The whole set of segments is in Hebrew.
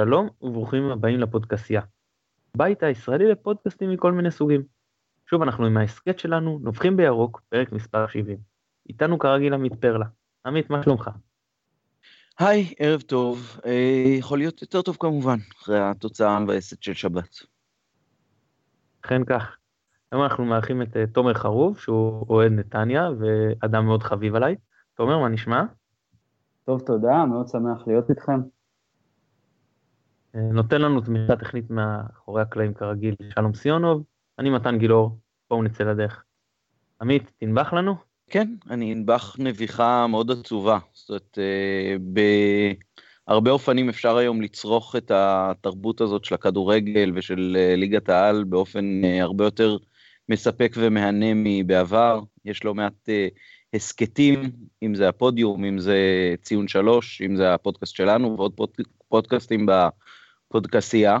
שלום וברוכים הבאים לפודקסייה. בית הישראלי לפודקאסטים מכל מיני סוגים. שוב אנחנו עם ההסכת שלנו, נובחים בירוק, פרק מספר 70. איתנו כרגיל עמית פרלה. עמית, מה שלומך? היי, ערב טוב. אה, יכול להיות יותר טוב כמובן, אחרי התוצאה המבאסת של שבת. אכן כך. היום אנחנו מארחים את uh, תומר חרוב, שהוא אוהד נתניה ואדם מאוד חביב עליי. תומר, מה נשמע? טוב, תודה, מאוד שמח להיות איתכם. נותן לנו תמיכה טכנית מאחורי הקלעים כרגיל שלום סיונוב, אני מתן גילאור, בואו נצא לדרך. עמית, תנבח לנו? כן, אני אנבח נביחה מאוד עצובה. זאת אומרת, אה, בהרבה אופנים אפשר היום לצרוך את התרבות הזאת של הכדורגל ושל אה, ליגת העל באופן אה, הרבה יותר מספק ומהנה מבעבר. יש לא מעט הסכתים, אם זה הפודיום, אם זה ציון שלוש, אם זה הפודקאסט שלנו ועוד פוד, פודקאסטים בפודקאסייה.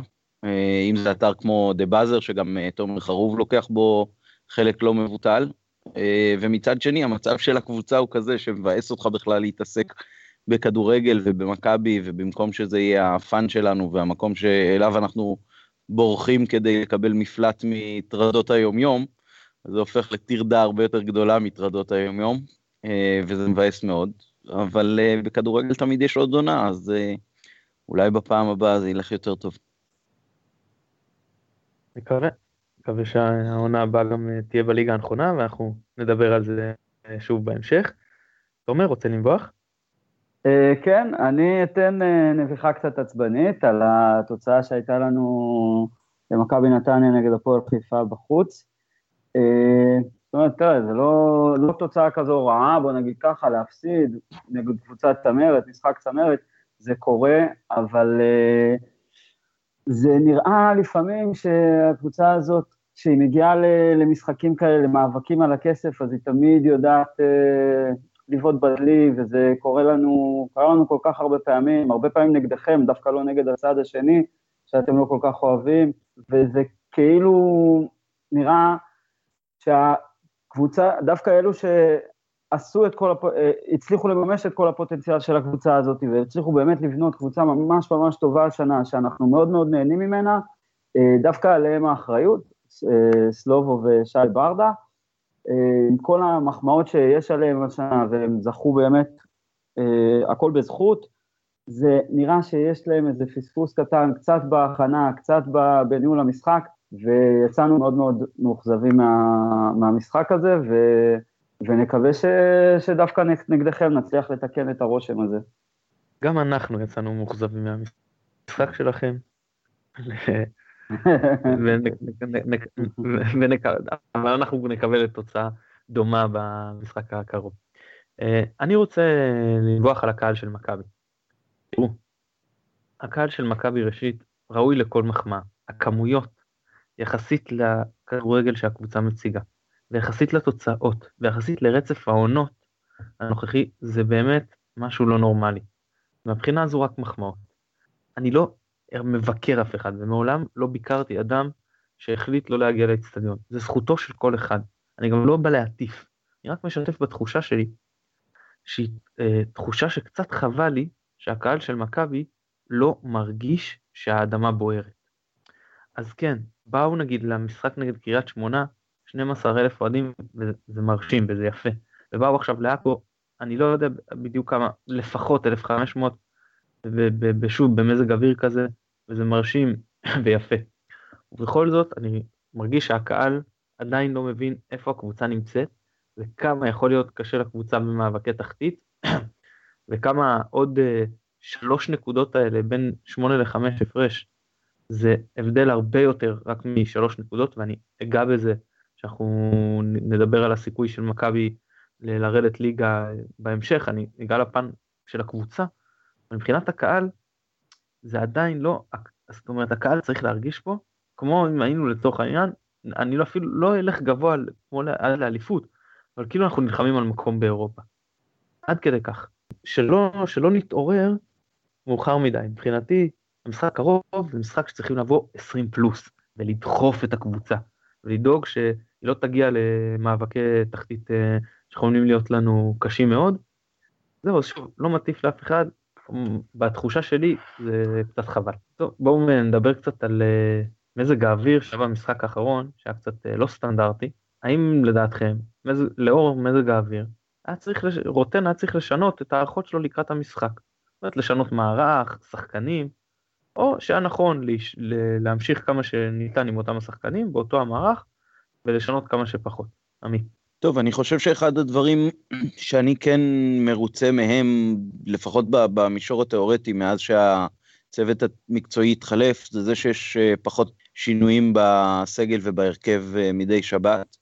אם זה אתר כמו דה באזר, שגם תומר חרוב לוקח בו חלק לא מבוטל. אה, ומצד שני המצב של הקבוצה הוא כזה שמבאס אותך בכלל להתעסק בכדורגל ובמכבי ובמקום שזה יהיה ה fun שלנו והמקום שאליו אנחנו בורחים כדי לקבל מפלט מטרדות היומיום, זה הופך לטרדה הרבה יותר גדולה מטרדות היומיום אה, וזה מבאס מאוד, אבל אה, בכדורגל תמיד יש עוד עונה אז אולי בפעם הבאה זה ילך יותר טוב. מקווה. מקווה שהעונה הבאה גם אה, תהיה בליגה הנכונה ואנחנו נדבר על זה אה, שוב בהמשך. תומר, רוצה לנבוח? אה, כן, אני אתן נביחה קצת עצבנית על התוצאה שהייתה לנו למכבי נתניה נגד הפועל חיפה בחוץ. זאת אומרת, תראה, זה לא, לא תוצאה כזו רעה, בוא נגיד ככה, להפסיד נגד קבוצת צמרת, משחק צמרת, זה קורה, אבל זה נראה לפעמים שהקבוצה הזאת כשהיא מגיעה למשחקים כאלה, למאבקים על הכסף, אז היא תמיד יודעת אה, לבעוט בדלי, וזה קורה לנו, קרה לנו כל כך הרבה פעמים, הרבה פעמים נגדכם, דווקא לא נגד הצד השני, שאתם לא כל כך אוהבים, וזה כאילו נראה שהקבוצה, דווקא אלו שעשו את כל, הפ... אה, הצליחו לממש את כל הפוטנציאל של הקבוצה הזאת, והצליחו באמת לבנות קבוצה ממש ממש טובה השנה, שאנחנו מאוד מאוד נהנים ממנה, אה, דווקא עליהם האחריות, אה, סלובו ושי ברדה, עם כל המחמאות שיש עליהם השנה, והם זכו באמת, הכל בזכות, זה נראה שיש להם איזה פספוס קטן, קצת בהכנה, קצת בניהול המשחק, ויצאנו מאוד מאוד מאוכזבים מה, מהמשחק הזה, ו, ונקווה ש, שדווקא נגדכם נצליח לתקן את הרושם הזה. גם אנחנו יצאנו מאוכזבים מהמשחק שלכם. אבל אנחנו נקבל את תוצאה דומה במשחק הקרוב. אה, אני רוצה לנבוח על הקהל של מכבי. תראו, הקהל של מכבי ראשית ראוי לכל מחמאה. הכמויות יחסית לכדורגל שהקבוצה מציגה, ויחסית לתוצאות, ויחסית לרצף העונות הנוכחי, זה באמת משהו לא נורמלי. מהבחינה הזו רק מחמאות. אני לא מבקר אף אחד, ומעולם לא ביקרתי אדם שהחליט לא להגיע לאצטדיון. זה זכותו של כל אחד. אני גם לא בא להטיף, אני רק משתף בתחושה שלי, שהיא אה, תחושה שקצת חבל לי שהקהל של מכבי לא מרגיש שהאדמה בוערת. אז כן, באו נגיד למשחק נגד קריית שמונה, 12 אלף אוהדים, וזה מרשים וזה יפה. ובאו עכשיו לעכו, אני לא יודע בדיוק כמה, לפחות 1,500 ושוב במזג אוויר כזה, וזה מרשים ויפה. ובכל זאת אני מרגיש שהקהל עדיין לא מבין איפה הקבוצה נמצאת, וכמה יכול להיות קשה לקבוצה במאבקי תחתית, וכמה עוד uh, שלוש נקודות האלה בין שמונה לחמש הפרש, זה הבדל הרבה יותר רק משלוש נקודות, ואני אגע בזה, שאנחנו נדבר על הסיכוי של מכבי לרדת ליגה בהמשך, אני אגע לפן של הקבוצה, מבחינת הקהל, זה עדיין לא, זאת אומרת, הקהל צריך להרגיש פה, כמו אם היינו לצורך העניין, אני לא אפילו לא אלך גבוה כמו לאליפות, אבל כאילו אנחנו נלחמים על מקום באירופה. עד כדי כך. שלא, שלא נתעורר מאוחר מדי. מבחינתי, המשחק קרוב זה משחק שצריכים לבוא 20 פלוס, ולדחוף את הקבוצה, ולדאוג שהיא לא תגיע למאבקי תחתית אה, שיכולים להיות לנו קשים מאוד. זהו, אז שוב, לא מטיף לאף אחד, בתחושה שלי זה קצת חבל. טוב, בואו נדבר קצת על אה, מזג האוויר שהיה במשחק האחרון, שהיה קצת אה, לא סטנדרטי. האם לדעתכם, מזג, לאור מזג האוויר, היה צריך, לש... רוטן היה צריך לשנות את ההערכות שלו לקראת המשחק. זאת אומרת, לשנות מערך, שחקנים, או שהיה נכון לש... להמשיך כמה שניתן עם אותם השחקנים באותו המערך, ולשנות כמה שפחות. עמית. טוב, אני חושב שאחד הדברים שאני כן מרוצה מהם, לפחות במישור התיאורטי, מאז שהצוות המקצועי התחלף, זה זה שיש אה, פחות שינויים בסגל ובהרכב אה, מדי שבת.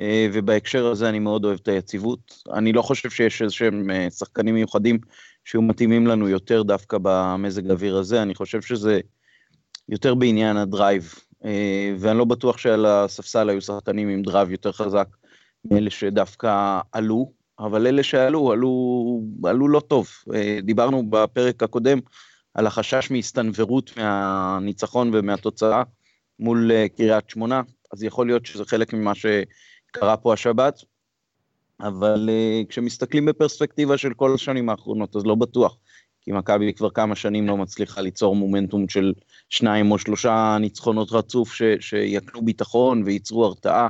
אה, ובהקשר הזה אני מאוד אוהב את היציבות. אני לא חושב שיש איזה שהם שחקנים מיוחדים שיהיו מתאימים לנו יותר דווקא במזג האוויר הזה, אני חושב שזה יותר בעניין ה drive. ואני לא בטוח שעל הספסל היו שחקנים עם drive יותר חזק מאלה שדווקא עלו, אבל אלה שעלו, עלו, עלו לא טוב. אה, דיברנו בפרק הקודם על החשש מהסתנוורות מהניצחון ומהתוצאה מול אה, קריית שמונה, אז יכול להיות שזה חלק ממה שקרה פה השבת, אבל אה, כשמסתכלים בפרספקטיבה של כל השנים האחרונות, אז לא בטוח. כי מכבי כבר כמה שנים לא מצליחה ליצור מומנטום של שניים או שלושה ניצחונות רצוף ש, שיקנו ביטחון וייצרו הרתעה.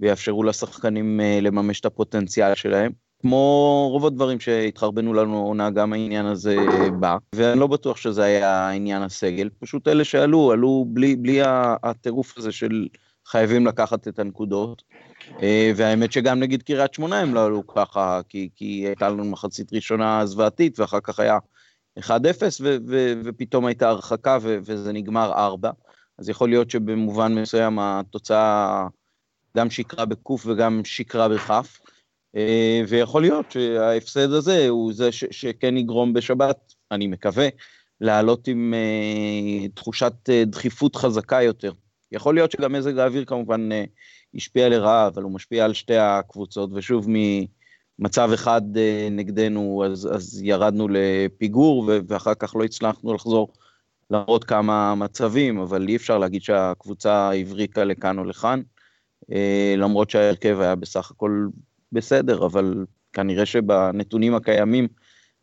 ויאפשרו לשחקנים אה, לממש את הפוטנציאל שלהם. כמו רוב הדברים שהתחרבנו לנו עונה, גם העניין הזה בא, ואני לא בטוח שזה היה עניין הסגל, פשוט אלה שעלו, עלו בלי, בלי הטירוף הזה של חייבים לקחת את הנקודות. אה, והאמת שגם נגיד קריית שמונה הם לא עלו ככה, כי, כי הייתה לנו מחצית ראשונה זוועתית, ואחר כך היה 1-0, ו- ו- ופתאום הייתה הרחקה ו- וזה נגמר 4. אז יכול להיות שבמובן מסוים התוצאה גם שיקרה בקוף וגם שיקרה בכף. אה, ויכול להיות שההפסד הזה הוא זה ש, שכן יגרום בשבת, אני מקווה, לעלות עם uh, תחושת uh, דחיפות חזקה יותר. יכול להיות שגם מזג האוויר כמובן השפיע לרעה, אבל הוא משפיע על שתי הקבוצות, ושוב ממצב אחד uh, נגדנו, אז, אז ירדנו לפיגור, ואחר כך לא הצלחנו לחזור למרות כמה מצבים, אבל אי אפשר להגיד שהקבוצה הבריקה לכאן או לכאן. אה, למרות שההרכב היה בסך הכל בסדר, אבל כנראה שבנתונים הקיימים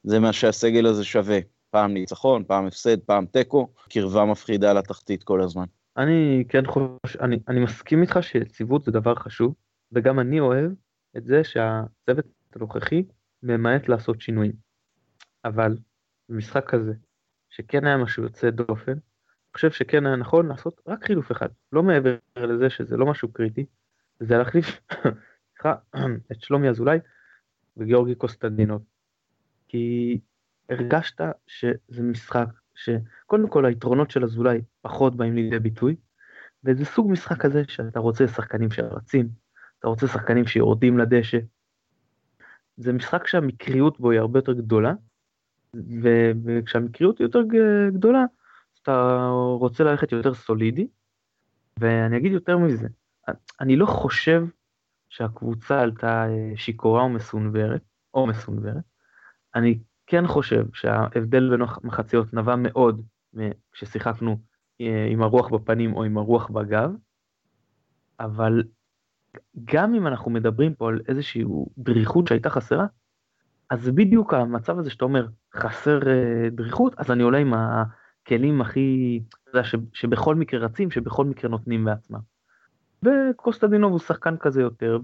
זה מה שהסגל הזה שווה. פעם ניצחון, פעם הפסד, פעם תיקו, קרבה מפחידה לתחתית כל הזמן. אני כן חושב, אני, אני מסכים איתך שיציבות זה דבר חשוב, וגם אני אוהב את זה שהצוות הנוכחי ממעט לעשות שינויים. אבל במשחק כזה, שכן היה משהו יוצא דופן, חושב שכן היה נכון לעשות רק חילוף אחד, לא מעבר לזה שזה לא משהו קריטי, זה להחליף את שלומי אזולאי וגיאורגי קוסטנדינוב. כי הרגשת שזה משחק שקודם כל היתרונות של אזולאי פחות באים לידי ביטוי, וזה סוג משחק כזה שאתה רוצה שחקנים שרצים, אתה רוצה שחקנים שיורדים לדשא. זה משחק שהמקריות בו היא הרבה יותר גדולה, וכשהמקריות היא יותר גדולה, אתה רוצה ללכת יותר סולידי, ואני אגיד יותר מזה, אני לא חושב שהקבוצה עלתה אה, שיכורה או מסונוורת, או מסונוורת, אני כן חושב שההבדל בין המחציות נבע מאוד כששיחקנו אה, עם הרוח בפנים או עם הרוח בגב, אבל גם אם אנחנו מדברים פה על איזושהי דריכות שהייתה חסרה, אז בדיוק המצב הזה שאתה אומר חסר אה, דריכות, אז אני עולה עם הכלים הכי, אתה יודע, שבכל מקרה רצים, שבכל מקרה נותנים בעצמם. וקוסטדינוב הוא שחקן כזה יותר,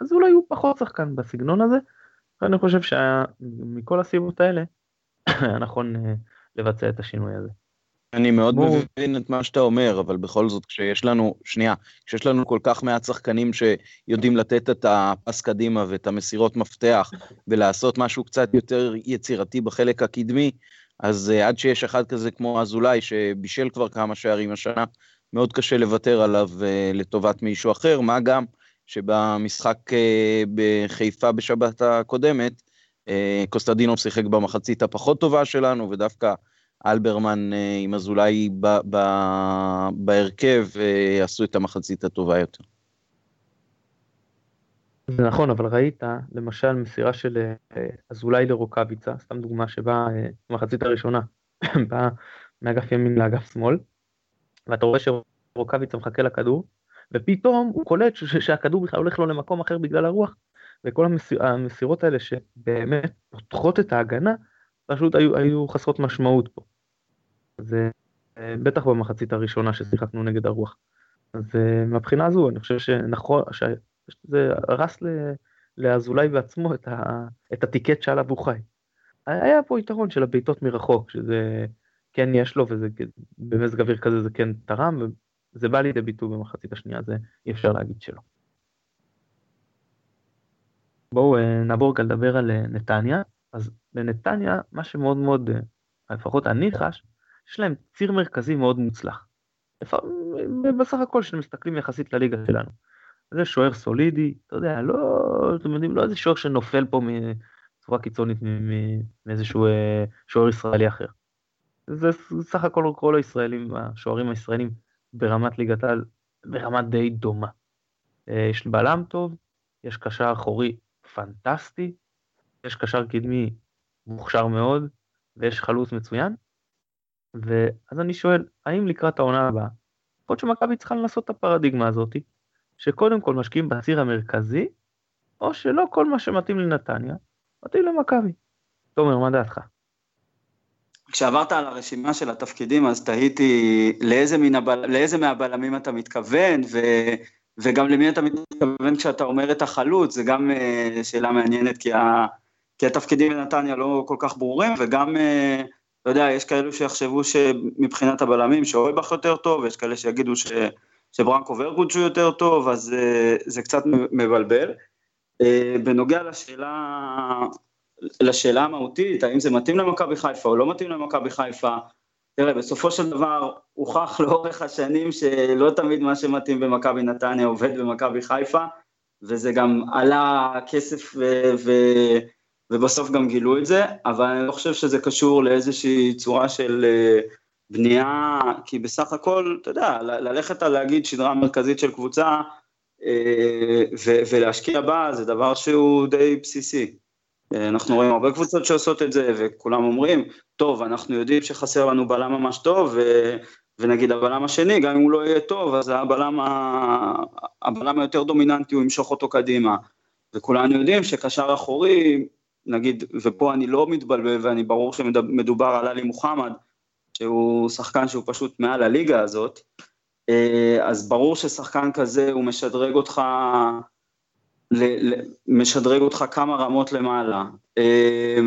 אז אולי הוא פחות שחקן בסגנון הזה, ואני חושב שמכל הסיבות האלה, נכון אה, לבצע את השינוי הזה. אני מאוד בוא... מבין את מה שאתה אומר, אבל בכל זאת, כשיש לנו, שנייה, כשיש לנו כל כך מעט שחקנים שיודעים לתת את הפס קדימה ואת המסירות מפתח, ולעשות משהו קצת יותר יצירתי בחלק הקדמי, אז uh, עד שיש אחד כזה כמו אזולאי, שבישל כבר כמה שערים השנה, מאוד קשה לוותר עליו uh, לטובת מישהו אחר, מה גם שבמשחק uh, בחיפה בשבת הקודמת, uh, קוסטדינוב שיחק במחצית הפחות טובה שלנו, ודווקא אלברמן uh, עם אזולאי בהרכב uh, עשו את המחצית הטובה יותר. זה נכון, אבל ראית, למשל, מסירה של אה, אזולאי לרוקאביצה, סתם דוגמה שבאה במחצית הראשונה, באה מאגף ימין לאגף שמאל, ואתה רואה שרוקאביצה מחכה לכדור, ופתאום הוא קולט שהכדור בכלל הולך לו למקום אחר בגלל הרוח, וכל המסיר, המסירות האלה שבאמת פותחות את ההגנה, פשוט היו, היו חסרות משמעות פה. זה אה, בטח במחצית הראשונה ששיחקנו נגד הרוח. אז אה, מהבחינה הזו אני חושב שנכון, שזה הרס לאזולאי בעצמו את, ה, את הטיקט שעליו הוא חי. היה פה יתרון של הבעיטות מרחוק, שזה כן יש לו וזה במזג אוויר כזה זה כן תרם, וזה בא לידי ביטוי במחצית השנייה, זה אי אפשר להגיד שלא. בואו אה, נעבור גם לדבר על נתניה. אז בנתניה, מה שמאוד מאוד, לפחות אני חש, יש להם ציר מרכזי מאוד מוצלח. בסך הכל כשמסתכלים יחסית לליגה שלנו. זה שוער סולידי, אתה יודע, לא, אתם יודעים, לא איזה שוער שנופל פה בצורה קיצונית מאיזשהו אה, שוער ישראלי אחר. זה סך הכל כל הישראלים, השוערים הישראלים ברמת ליגת העל, ברמה די דומה. אה, יש בלם טוב, יש קשר אחורי פנטסטי, יש קשר קדמי מוכשר מאוד, ויש חלוץ מצוין, ואז אני שואל, האם לקראת העונה הבאה, יכול להיות שמכבי צריכה לנסות את הפרדיגמה הזאת, שקודם כל משקיעים בציר המרכזי, או שלא כל מה שמתאים לנתניה, מתאים למכבי. תומר, מה דעתך? כשעברת על הרשימה של התפקידים, אז תהיתי לאיזה, הבל... לאיזה מהבלמים אתה מתכוון, ו... וגם למי אתה מתכוון כשאתה אומר את החלוץ, זה גם uh, שאלה מעניינת, כי, ה... כי התפקידים בנתניה לא כל כך ברורים, וגם uh, אתה יודע, יש כאלו שיחשבו שמבחינת הבלמים שאויבך יותר טוב, ויש כאלה שיגידו ש, שברנקו ורגוד שהוא יותר טוב, אז uh, זה קצת מבלבל. Uh, בנוגע לשאלה, לשאלה המהותית, האם זה מתאים למכבי חיפה או לא מתאים למכבי חיפה, תראה, בסופו של דבר הוכח לאורך השנים שלא תמיד מה שמתאים במכבי נתניה עובד במכבי חיפה, וזה גם עלה כסף ו... ו... ובסוף גם גילו את זה, אבל אני לא חושב שזה קשור לאיזושהי צורה של אה, בנייה, כי בסך הכל, אתה יודע, ללכת על להגיד שדרה מרכזית של קבוצה אה, ולהשקיע בה זה דבר שהוא די בסיסי. אה, אנחנו רואים הרבה קבוצות שעושות את זה, וכולם אומרים, טוב, אנחנו יודעים שחסר לנו בלם ממש טוב. ונגיד הבלם השני, גם אם הוא לא יהיה טוב, אז הבלם, ה... הבלם היותר דומיננטי, הוא ימשוך אותו קדימה. וכולנו יודעים שקשר אחורי, נגיד, ופה אני לא מתבלבל ואני ברור שמדובר על עלי מוחמד, שהוא שחקן שהוא פשוט מעל הליגה הזאת, אה, אז ברור ששחקן כזה הוא משדרג אותך, משדרג אותך כמה רמות למעלה. אה,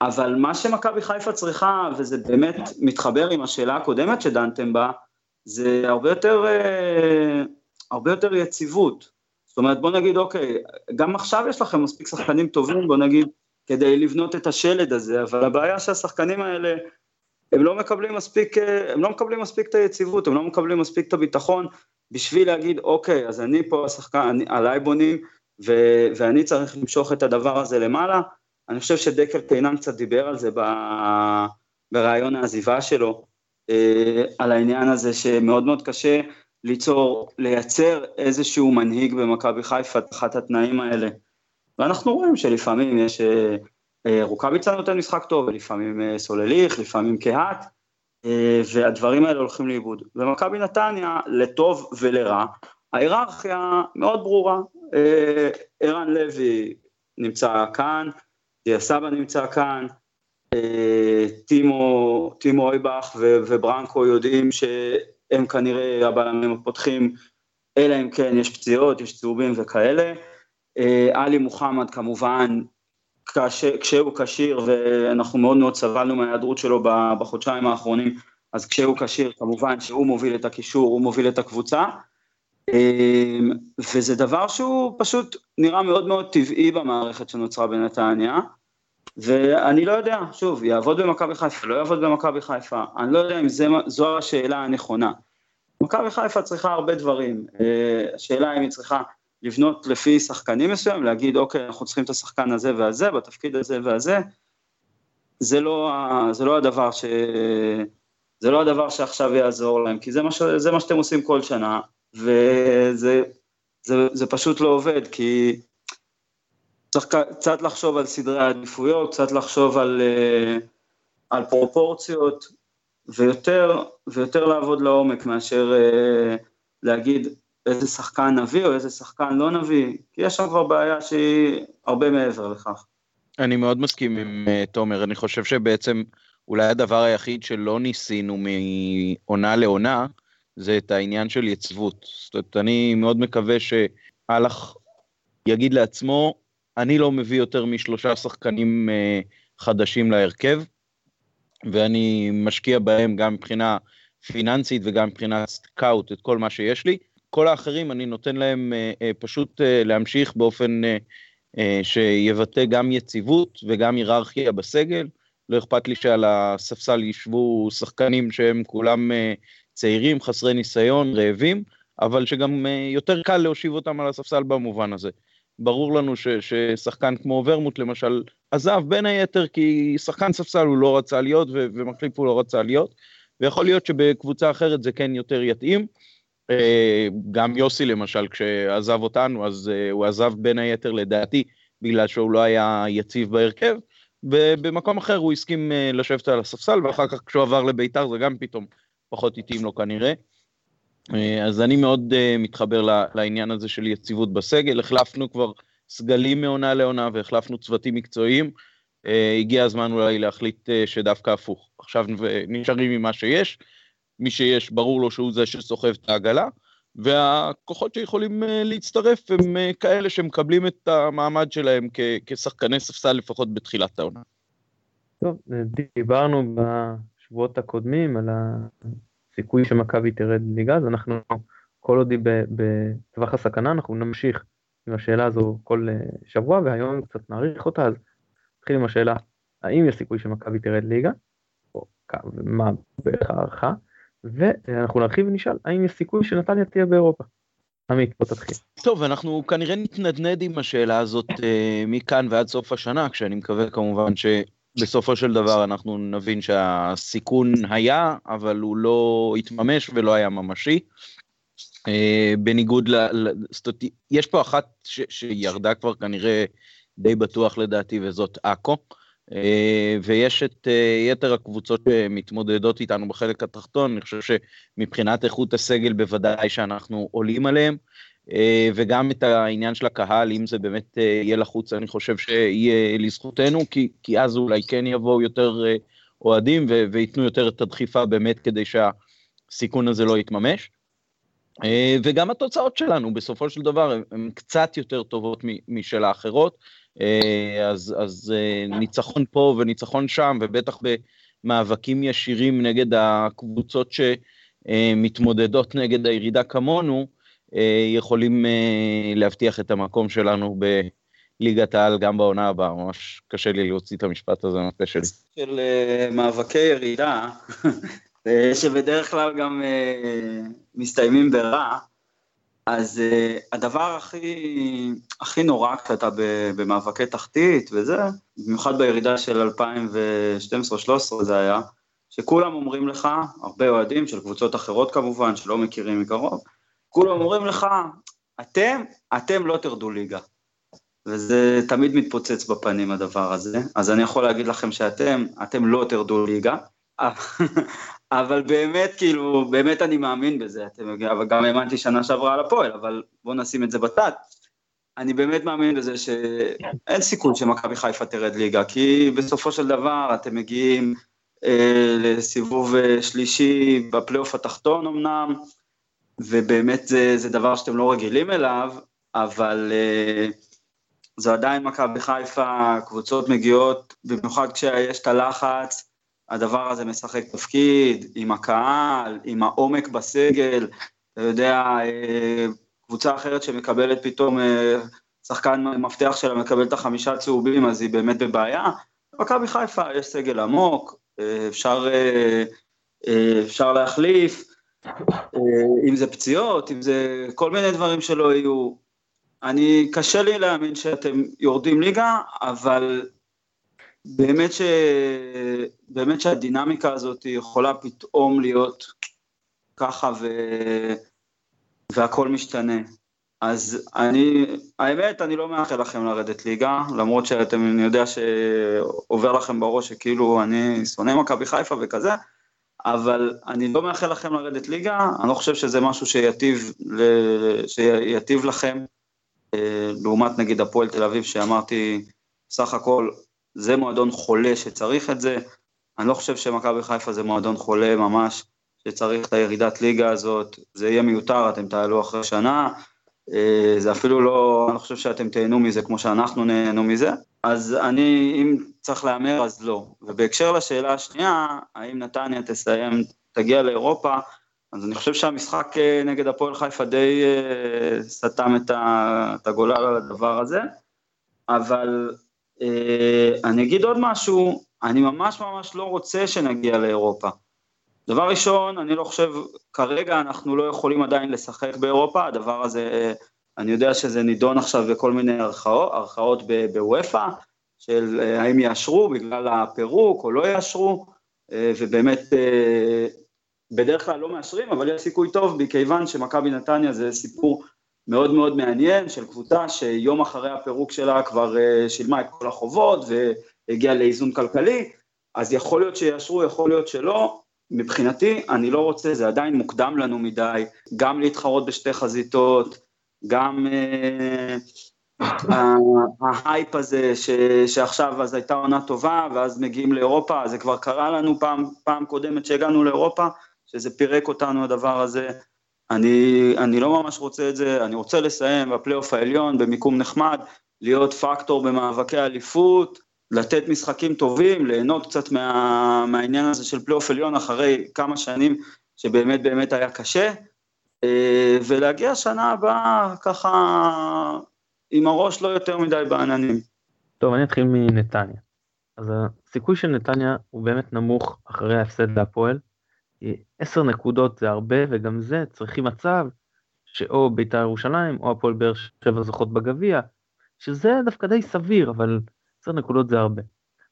אבל מה שמכבי חיפה צריכה, וזה באמת מתחבר עם השאלה הקודמת שדנתם בה, זה הרבה יותר, אה, הרבה יותר יציבות. זאת אומרת, בוא נגיד, אוקיי, גם עכשיו יש לכם מספיק שחקנים טובים, בוא נגיד, כדי לבנות את השלד הזה, אבל הבעיה שהשחקנים האלה, הם לא מקבלים מספיק, אה, הם לא מקבלים מספיק את היציבות, הם לא מקבלים מספיק את הביטחון, בשביל להגיד, אוקיי, אז אני פה השחקן, אני, עליי בונים, ו, ואני צריך למשוך את הדבר הזה למעלה. אני חושב שדקל קיינן קצת דיבר על זה ברעיון העזיבה שלו, אה, על העניין הזה שמאוד מאוד קשה ליצור, לייצר איזשהו מנהיג במכבי חיפה תחת התנאים האלה. ואנחנו רואים שלפעמים יש, אה, אה, רוקאביצה נותן משחק טוב, ולפעמים אה, סולליך, לפעמים קהת, והדברים האלה הולכים לאיבוד. במכבי נתניה, לטוב ולרע, ההיררכיה מאוד ברורה. ערן לוי נמצא כאן, דיה סבא נמצא כאן, טימו, טימו אויבך וברנקו יודעים שהם כנראה הבלמים הפותחים, אלא אם כן יש פציעות, יש צהובים וכאלה. אה, עלי מוחמד כמובן, כשהוא כשיר, ואנחנו מאוד מאוד סבלנו מההיעדרות שלו בחודשיים האחרונים, אז כשהוא כשיר כמובן שהוא מוביל את הקישור, הוא מוביל את הקבוצה, אה, וזה דבר שהוא פשוט נראה מאוד מאוד טבעי במערכת שנוצרה בנתניה, ואני לא יודע, שוב, יעבוד במכבי חיפה, לא יעבוד במכבי חיפה, אני לא יודע אם זה, זו השאלה הנכונה. מכבי חיפה צריכה הרבה דברים, אה, השאלה אם היא צריכה לבנות לפי שחקנים מסוים, להגיד אוקיי, אנחנו צריכים את השחקן הזה והזה, בתפקיד הזה והזה, זה לא, זה לא הדבר ש... זה לא הדבר שעכשיו יעזור להם, כי זה מה, ש... זה מה שאתם עושים כל שנה, וזה זה, זה פשוט לא עובד, כי צריך קצת לחשוב על סדרי העדיפויות, קצת לחשוב על, אה, על פרופורציות, ויותר, ויותר לעבוד לעומק מאשר אה, להגיד, איזה שחקן נביא או איזה שחקן לא נביא, כי יש שם כבר בעיה שהיא הרבה מעבר לכך. אני מאוד מסכים עם uh, תומר, אני חושב שבעצם אולי הדבר היחיד שלא ניסינו מעונה לעונה, זה את העניין של יציבות. זאת אומרת, אני מאוד מקווה שאלח יגיד לעצמו, אני לא מביא יותר משלושה שחקנים uh, חדשים להרכב, ואני משקיע בהם גם מבחינה פיננסית וגם מבחינת סקאוט את כל מה שיש לי. כל האחרים אני נותן להם uh, uh, פשוט להמשיך באופן שיבטא גם יציבות וגם היררכיה בסגל. לא אכפת לי שעל הספסל ישבו שחקנים שהם כולם צעירים, חסרי ניסיון, רעבים, אבל שגם יותר קל להושיב אותם על הספסל במובן הזה. ברור לנו ש, ששחקן כמו ורמוט למשל עזב בין היתר כי שחקן ספסל הוא לא רצה להיות ו, ומחליף הוא לא רצה להיות, ויכול להיות שבקבוצה אחרת זה כן יותר יתאים. אה, גם יוסי למשל, כשעזב אותנו, אז אה, הוא עזב בין היתר לדעתי, בגלל שהוא לא היה יציב בהרכב, ובמקום אחר הוא הסכים אה, לשבת על הספסל, ואחר כך כשהוא עבר לביתר זה גם פתאום פחות התאים לו כנראה. אז אני מאוד מתחבר לעניין הזה של יציבות בסגל, החלפנו כבר סגלים מעונה לעונה והחלפנו צוותים מקצועיים, הגיע הזמן אולי להחליט שדווקא הפוך. עכשיו נשארים עם מה שיש, מי שיש, ברור לו שהוא זה שסוחב את העגלה, והכוחות שיכולים אה, להצטרף הם אה, כאלה שמקבלים את המעמד שלהם כשחקני ספסל לפחות בתחילת העונה. טוב, דיברנו בשבועות הקודמים על הסיכוי שמכבי תרד ליגה, אז אנחנו, כל עוד היא בטווח הסכנה, אנחנו נמשיך עם השאלה הזו כל אה, שבוע, והיום קצת נאריך אותה, אז נתחיל עם השאלה, האם יש סיכוי שמכבי תרד ליגה? או מה בערך הערכה? ואנחנו נרחיב ונשאל האם יש סיכוי שנתניה תהיה באירופה. עמית, בוא תתחיל. טוב, אנחנו כנראה נתנדנד עם השאלה הזאת אה, מכאן ועד סוף השנה, כשאני מקווה כמובן שבסופו של דבר אנחנו נבין שהסיכון היה, אבל הוא לא התממש ולא היה ממשי. אה, בניגוד ל... יש פה אחת ש... שירדה כבר כנראה די בטוח לדעתי, וזאת עכו. אה, ויש את אה, יתר הקבוצות שמתמודדות איתנו בחלק התחתון, אני חושב שמבחינת איכות הסגל בוודאי שאנחנו עולים עליהם, וגם את העניין של הקהל, אם זה באמת יהיה לחוץ, אני חושב שיהיה לזכותנו, כי, כי אז אולי כן יבואו יותר אוהדים וייתנו יותר את הדחיפה באמת כדי שהסיכון הזה לא יתממש. וגם התוצאות שלנו בסופו של דבר הן קצת יותר טובות משל האחרות. אה, אז, אז אה, ניצחון פה וניצחון שם, ובטח במאבקים ישירים נגד הקבוצות שמתמודדות נגד הירידה כמונו, אה, יכולים להבטיח את המקום שלנו בליגת העל גם בעונה הבאה, ממש קשה לי להוציא את המשפט הזה מהפה שלי. של מאבקי ירידה, שבדרך כלל גם מסתיימים ברע, אז הדבר הכי, הכי נורא כשאתה במאבקי תחתית וזה, במיוחד בירידה של 2012-2013 זה היה, שכולם אומרים לך, הרבה אוהדים של קבוצות אחרות כמובן, שלא מכירים מקרוב, כולם אומרים לך, אתם, אתם לא תרדו ליגה. וזה תמיד מתפוצץ בפנים הדבר הזה, אז אני יכול להגיד לכם שאתם, אתם לא תרדו ליגה, אבל באמת, כאילו, באמת אני מאמין בזה, אתם אבל גם האמנתי שנה שעברה על הפועל, אבל בואו נשים את זה בצד. אני באמת מאמין בזה שאין סיכוי שמכבי חיפה תרד ליגה, כי בסופו של דבר אתם מגיעים אה, לסיבוב אה, שלישי בפלייאוף התחתון אמנם, ובאמת זה, זה דבר שאתם לא רגילים אליו, אבל אה, זו עדיין מכבי חיפה, קבוצות מגיעות, במיוחד כשיש את הלחץ, הדבר הזה משחק תפקיד, עם הקהל, עם העומק בסגל, אתה יודע, אה, קבוצה אחרת שמקבלת פתאום, אה, שחקן מפתח שלה מקבל את החמישה צהובים, אז היא באמת בבעיה. מכבי חיפה יש סגל עמוק, אפשר, אפשר להחליף, אם זה פציעות, אם זה כל מיני דברים שלא יהיו. אני, קשה לי להאמין שאתם יורדים ליגה, אבל באמת, ש... באמת שהדינמיקה הזאת יכולה פתאום להיות ככה ו... והכל משתנה. אז אני, האמת, אני לא מאחל לכם לרדת ליגה, למרות שאתם, אני יודע שעובר לכם בראש שכאילו אני שונא מכבי חיפה וכזה, אבל אני לא מאחל לכם לרדת ליגה, אני לא חושב שזה משהו שיטיב, שיטיב לכם, אה, לעומת נגיד הפועל תל אביב, שאמרתי, סך הכל זה מועדון חולה שצריך את זה, אני לא חושב שמכבי חיפה זה מועדון חולה ממש, שצריך את הירידת ליגה הזאת, זה יהיה מיותר, אתם תעלו אחרי שנה, אה, זה אפילו לא, אני לא חושב שאתם תהנו מזה כמו שאנחנו נהנו מזה, אז אני, אם צריך להמר אז לא. ובהקשר לשאלה השנייה, האם נתניה תסיים, תגיע לאירופה, אז אני חושב שהמשחק אה, נגד הפועל חיפה די אה, סתם את הגולל על הדבר הזה, אבל אני אגיד עוד משהו, אני ממש ממש לא רוצה שנגיע לאירופה. דבר ראשון, אני לא חושב, כרגע אנחנו לא יכולים עדיין לשחק באירופה, הדבר הזה, אני יודע שזה נידון עכשיו בכל מיני ערכאות, ערכאות בוופא, של אה, האם יאשרו בגלל הפירוק או לא יאשרו, אה, ובאמת אה, בדרך כלל לא מאשרים, אבל יש סיכוי טוב מכיוון שמכבי נתניה זה סיפור מאוד מאוד מעניין של קבוצה שיום אחרי הפירוק שלה כבר שילמה את כל החובות והגיעה לאיזון כלכלי, אז יכול להיות שיאשרו, יכול להיות שלא, מבחינתי, אני לא רוצה, זה עדיין מוקדם לנו מדי, גם להתחרות בשתי חזיתות, גם uh, ההייפ הזה ש, שעכשיו אז הייתה עונה טובה ואז מגיעים לאירופה, זה כבר קרה לנו פעם, פעם קודמת שהגענו לאירופה, שזה פירק אותנו הדבר הזה. אני, אני לא ממש רוצה את זה, אני רוצה לסיים בפלייאוף העליון במיקום נחמד, להיות פקטור במאבקי אליפות, לתת משחקים טובים, ליהנות קצת מה, מהעניין הזה של פלייאוף עליון אחרי כמה שנים שבאמת באמת היה קשה, אה, ולהגיע שנה הבאה ככה עם הראש לא יותר מדי בעננים. טוב, אני אתחיל מנתניה. אז הסיכוי של נתניה הוא באמת נמוך אחרי ההפסד להפועל. עשר נקודות זה הרבה, וגם זה צריכים מצב שאו בית"ר ירושלים או הפועל באר שבע זוכות בגביע, שזה דווקא די סביר, אבל 10 נקודות זה הרבה.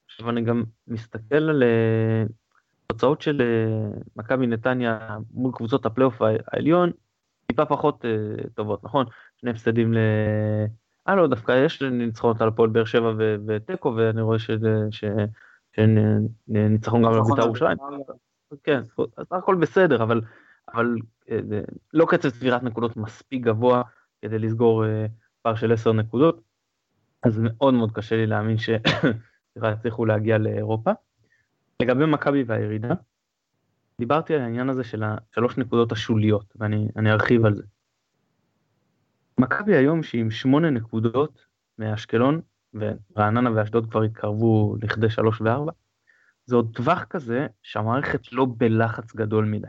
עכשיו אני גם מסתכל על אה, תוצאות של אה, מכבי נתניה מול קבוצות הפלייאוף העליון, טיפה פחות uh, טובות, נכון? שני הפסדים ל... אה לא, דווקא יש ניצחונות על הפועל באר שבע ותיקו, ואני רואה שניצחון גם על בית"ר ירושלים. כן, אז הכל בסדר, אבל, אבל לא קצב צבירת נקודות מספיק גבוה כדי לסגור פער של 10 נקודות. אז מאוד מאוד קשה לי להאמין שיצליחו להגיע לאירופה. לגבי מכבי והירידה, דיברתי על העניין הזה של השלוש נקודות השוליות, ואני ארחיב על זה. מכבי היום שהיא עם שמונה נקודות מאשקלון, ורעננה ואשדוד כבר התקרבו לכדי שלוש וארבע, זה עוד טווח כזה שהמערכת לא בלחץ גדול מדי.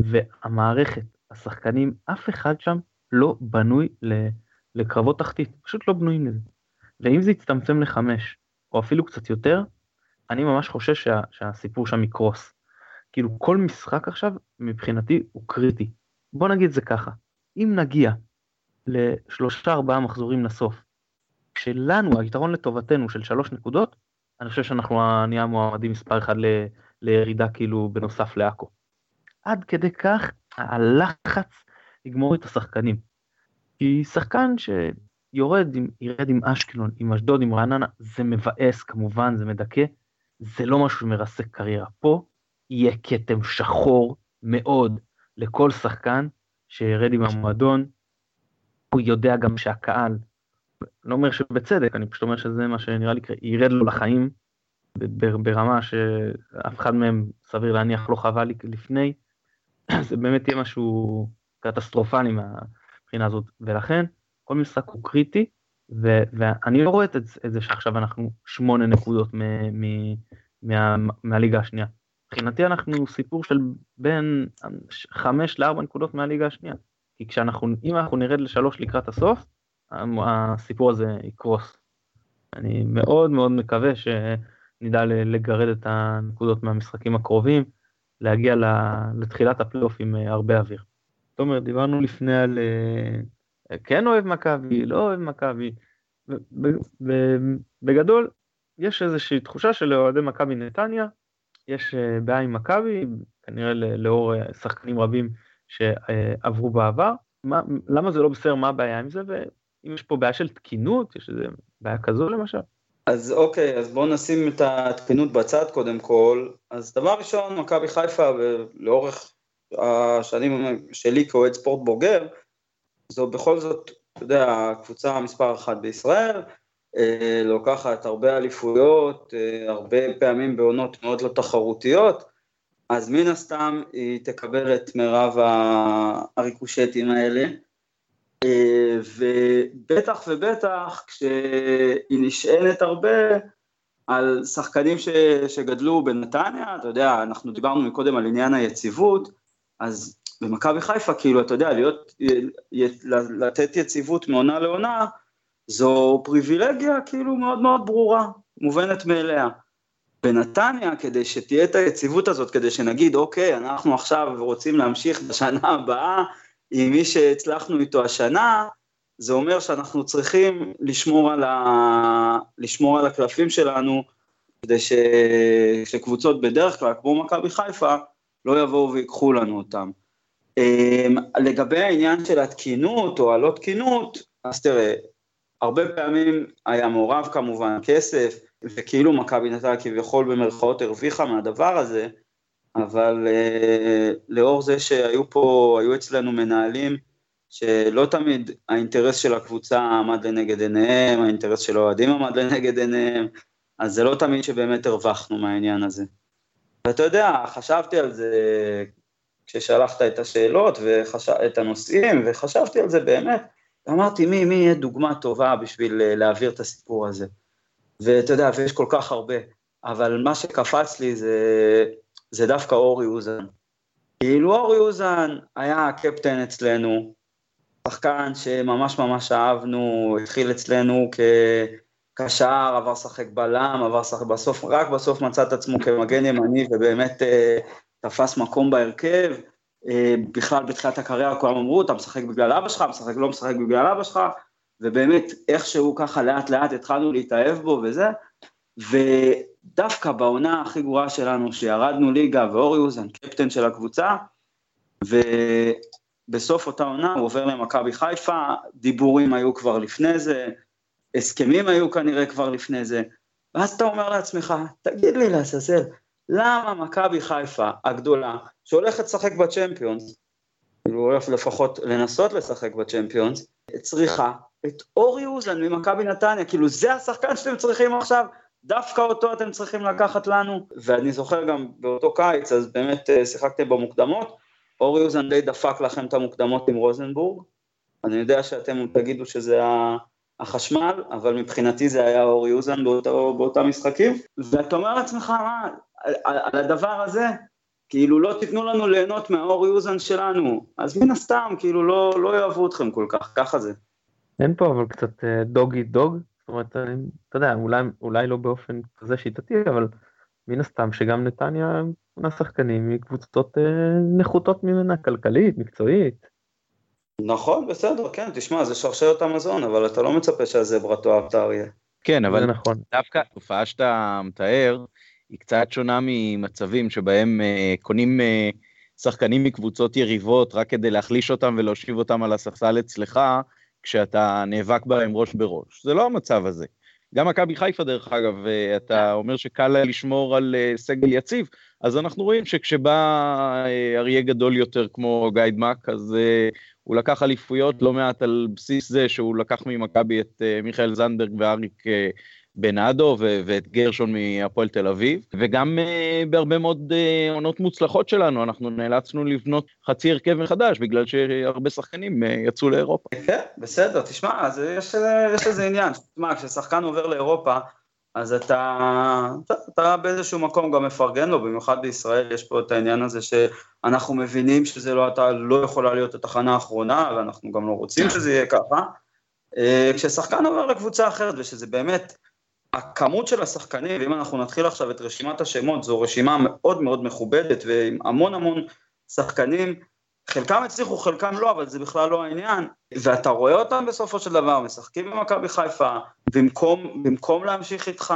והמערכת, השחקנים, אף אחד שם לא בנוי. לקרבות תחתית, פשוט לא בנויים לזה. ואם זה יצטמצם לחמש, או אפילו קצת יותר, אני ממש חושש שה, שהסיפור שם יקרוס. כאילו כל משחק עכשיו מבחינתי הוא קריטי. בוא נגיד זה ככה, אם נגיע לשלושה ארבעה מחזורים לסוף, כשלנו היתרון לטובתנו של שלוש נקודות, אני חושב שאנחנו נהיה מועמדים מספר אחד ל, לירידה כאילו בנוסף לעכו. עד כדי כך הלחץ יגמור את השחקנים. כי שחקן שיורד עם, ירד עם אשקלון, עם אשדוד, עם רעננה, זה מבאס כמובן, זה מדכא, זה לא משהו שמרסק קריירה. פה יהיה כתם שחור מאוד לכל שחקן שירד עם המועדון, הוא יודע גם שהקהל, לא אומר שבצדק, אני פשוט אומר שזה מה שנראה לי, ירד לו לחיים ברמה שאף אחד מהם סביר להניח לא חווה לפני, זה באמת יהיה משהו קטסטרופלי מה, מהבחינה הזאת, ולכן כל משחק הוא קריטי, ו- ואני לא רואה את, את זה שעכשיו אנחנו שמונה נקודות מ- מ- מה- מהליגה השנייה. מבחינתי אנחנו סיפור של בין חמש לארבע נקודות מהליגה השנייה. כי כשאנחנו, אם אנחנו נרד לשלוש לקראת הסוף, הסיפור הזה יקרוס. אני מאוד מאוד מקווה שנדע לגרד את הנקודות מהמשחקים הקרובים, להגיע לתחילת הפלייאוף עם הרבה אוויר. תומר, דיברנו לפני על אה, כן אוהב מכבי, לא אוהב מכבי. בגדול, יש איזושהי תחושה של אוהדי מכבי נתניה, יש אה, בעיה עם מכבי, כנראה לאור אה, שחקנים רבים שעברו בעבר. מה, למה זה לא בסדר, מה הבעיה עם זה, ואם יש פה בעיה של תקינות, יש איזה בעיה כזו למשל? אז אוקיי, אז בואו נשים את התקינות בצד קודם כל. אז דבר ראשון, מכבי חיפה לאורך השנים שלי כאוהד ספורט בוגר, זו בכל זאת, אתה יודע, הקבוצה מספר אחת בישראל, אה, לוקחת הרבה אליפויות, אה, הרבה פעמים בעונות מאוד לא תחרותיות, אז מן הסתם היא תקבל את מירב הריקושטים האלה, אה, ובטח ובטח כשהיא נשענת הרבה על שחקנים ש, שגדלו בנתניה, אתה יודע, אנחנו דיברנו מקודם על עניין היציבות, אז במכבי חיפה, כאילו, אתה יודע, להיות, לתת יציבות מעונה לעונה, זו פריבילגיה כאילו מאוד מאוד ברורה, מובנת מאליה. בנתניה, כדי שתהיה את היציבות הזאת, כדי שנגיד, אוקיי, אנחנו עכשיו רוצים להמשיך בשנה הבאה עם מי שהצלחנו איתו השנה, זה אומר שאנחנו צריכים לשמור על, ה... לשמור על הקלפים שלנו, כדי ש... שקבוצות בדרך כלל, כמו מכבי חיפה, לא יבואו ויקחו לנו אותם. אמ, לגבי העניין של התקינות או הלא תקינות, אז תראה, הרבה פעמים היה מעורב כמובן כסף, וכאילו מכבי נתניה כביכול במרכאות הרוויחה מהדבר הזה, אבל uh, לאור זה שהיו פה, היו אצלנו מנהלים שלא תמיד האינטרס של הקבוצה עמד לנגד עיניהם, האינטרס של האוהדים עמד לנגד עיניהם, אז זה לא תמיד שבאמת הרווחנו מהעניין הזה. ואתה יודע, חשבתי על זה כששלחת את השאלות ואת הנושאים, וחשבתי על זה באמת, אמרתי, מי, מי יהיה דוגמה טובה בשביל אה, להעביר את הסיפור הזה? ואתה יודע, ויש כל כך הרבה, אבל מה שקפץ לי זה, זה דווקא אורי אוזן. כאילו אורי אוזן היה הקפטן אצלנו, שחקן שממש ממש אהבנו, התחיל אצלנו כקשר, עבר לשחק בלם, עבר לשחק בסוף, רק בסוף מצא את עצמו כמגן ימני ובאמת אה, תפס מקום בהרכב. אה, בכלל בתחילת הקריירה כולם אמרו, אתה משחק בגלל אבא שלך, משחק לא משחק בגלל אבא שלך, ובאמת איכשהו ככה לאט לאט התחלנו להתאהב בו וזה, ודווקא בעונה הכי גרועה שלנו, שירדנו ליגה ואורי אוזן, קפטן של הקבוצה, ובסוף אותה עונה הוא עובר למכבי חיפה, דיבורים היו כבר לפני זה, הסכמים היו כנראה כבר לפני זה, ואז אתה אומר לעצמך, תגיד לי לעזאזל, למה מכבי חיפה הגדולה, שהולכת לשחק בצ'מפיונס, כאילו הולך לפחות לנסות לשחק בצ'מפיונס, צריכה את אורי אוזן ממכבי נתניה, כאילו זה השחקן שאתם צריכים עכשיו, דווקא אותו אתם צריכים לקחת לנו, ואני זוכר גם באותו קיץ, אז באמת אה, שיחקתם במוקדמות, אורי אוזן די דפק לכם את המוקדמות עם רוזנבורג, אני יודע שאתם תגידו שזה החשמל, אבל מבחינתי זה היה אורי אוזן באותו, באותם משחקים, ואתה אומר לעצמך, מה, על, על הדבר הזה, כאילו לא תיתנו לנו ליהנות מהאורי אוזן שלנו, אז מן הסתם, כאילו לא, לא יאהבו אתכם כל כך, ככה זה. אין פה אבל קצת דוג איט דוג, זאת אומרת, אתה יודע, אולי, אולי לא באופן כזה שיטתי, אבל מן הסתם שגם נתניה קונה שחקנים מקבוצות אה, נחותות ממנה, כלכלית, מקצועית. נכון, בסדר, כן, תשמע, זה שרשרת המזון, אבל אתה לא מצפה שהזברה תאהב את האריה. כן, אבל נכון. דווקא התופעה שאתה מתאר, היא קצת שונה ממצבים שבהם uh, קונים uh, שחקנים מקבוצות יריבות רק כדי להחליש אותם ולהושיב אותם על הספסל אצלך, כשאתה נאבק בהם ראש בראש. זה לא המצב הזה. גם מכבי חיפה, דרך אגב, uh, אתה אומר שקל לה לשמור על סגל יציב, אז אנחנו רואים שכשבא אריה גדול יותר כמו גיידמק, אז הוא לקח אליפויות לא מעט על בסיס זה שהוא לקח ממכבי את מיכאל זנדברג ואריק בנאדו ואת גרשון מהפועל תל אביב, וגם uh, בהרבה מאוד uh, עונות מוצלחות שלנו, אנחנו נאלצנו לבנות חצי הרכב מחדש, בגלל שהרבה שחקנים uh, יצאו לאירופה. כן, בסדר, תשמע, אז יש, יש איזה עניין, תשמע, כששחקן עובר לאירופה, אז אתה, אתה, אתה באיזשהו מקום גם מפרגן לו, במיוחד בישראל יש פה את העניין הזה שאנחנו מבינים שזה לא, אתה לא יכולה להיות התחנה האחרונה, ואנחנו גם לא רוצים שזה יהיה ככה. כששחקן עובר לקבוצה אחרת, ושזה באמת הכמות של השחקנים, ואם אנחנו נתחיל עכשיו את רשימת השמות, זו רשימה מאוד מאוד מכובדת ועם המון המון שחקנים, חלקם הצליחו, חלקם לא, אבל זה בכלל לא העניין, ואתה רואה אותם בסופו של דבר, משחקים במכבי חיפה, במקום, במקום להמשיך איתך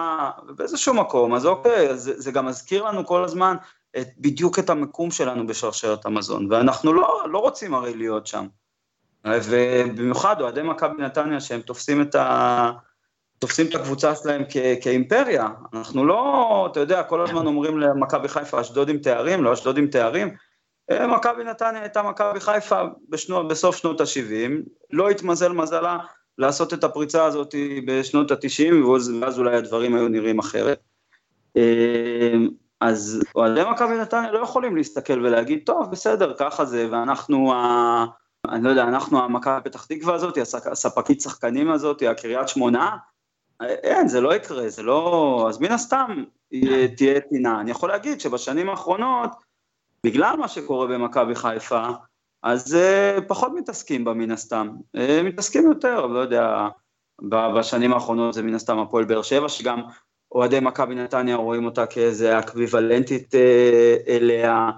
באיזשהו מקום, אז אוקיי, זה, זה גם מזכיר לנו כל הזמן את, בדיוק את המקום שלנו בשרשרת המזון, ואנחנו לא, לא רוצים הרי להיות שם. ובמיוחד אוהדי מכבי נתניה שהם תופסים את ה... תופסים את הקבוצה שלהם כ- כאימפריה. אנחנו לא, אתה יודע, כל הזמן אומרים למכבי חיפה, אשדוד עם תארים, לא אשדוד עם תארים. אה, מכבי נתניה הייתה מכבי חיפה בשנו, בסוף שנות ה-70, לא התמזל מזלה לעשות את הפריצה הזאת בשנות ה-90, ואז אולי הדברים היו נראים אחרת. אה, אז אוהדי מכבי נתניה לא יכולים להסתכל ולהגיד, טוב, בסדר, ככה זה, ואנחנו, ה... אני לא יודע, אנחנו המכבי פתח תקווה הזאת, הספקית שחקנים הזאת, הקריית שמונה, אין, זה לא יקרה, זה לא... אז מן הסתם תהיה טינה. אני יכול להגיד שבשנים האחרונות, בגלל מה שקורה במכבי חיפה, אז uh, פחות מתעסקים בה מן הסתם. Uh, מתעסקים יותר, לא יודע, בשנים האחרונות זה מן הסתם הפועל באר שבע, שגם אוהדי מכבי נתניה רואים אותה כאיזה אקוויוולנטית אליה,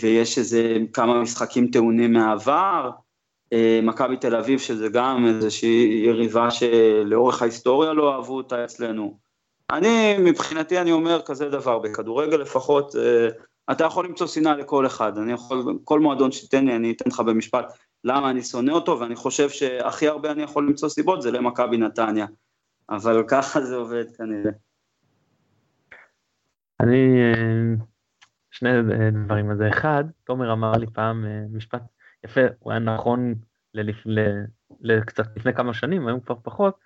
ויש איזה כמה משחקים טעונים מהעבר. Uh, מכבי תל אביב, שזה גם איזושהי יריבה שלאורך ההיסטוריה לא אהבו אותה אצלנו. אני, מבחינתי אני אומר כזה דבר, בכדורגל לפחות, uh, אתה יכול למצוא שנאה לכל אחד, אני יכול, כל מועדון שתיתן לי, אני אתן לך במשפט למה אני שונא אותו, ואני חושב שהכי הרבה אני יכול למצוא סיבות זה למכבי נתניה, אבל ככה זה עובד כנראה. אני, אה, שני דברים זה, אחד, תומר אמר לי פעם אה, משפט יפה, הוא היה נכון לקצת לפני כמה שנים, היום כבר פחות,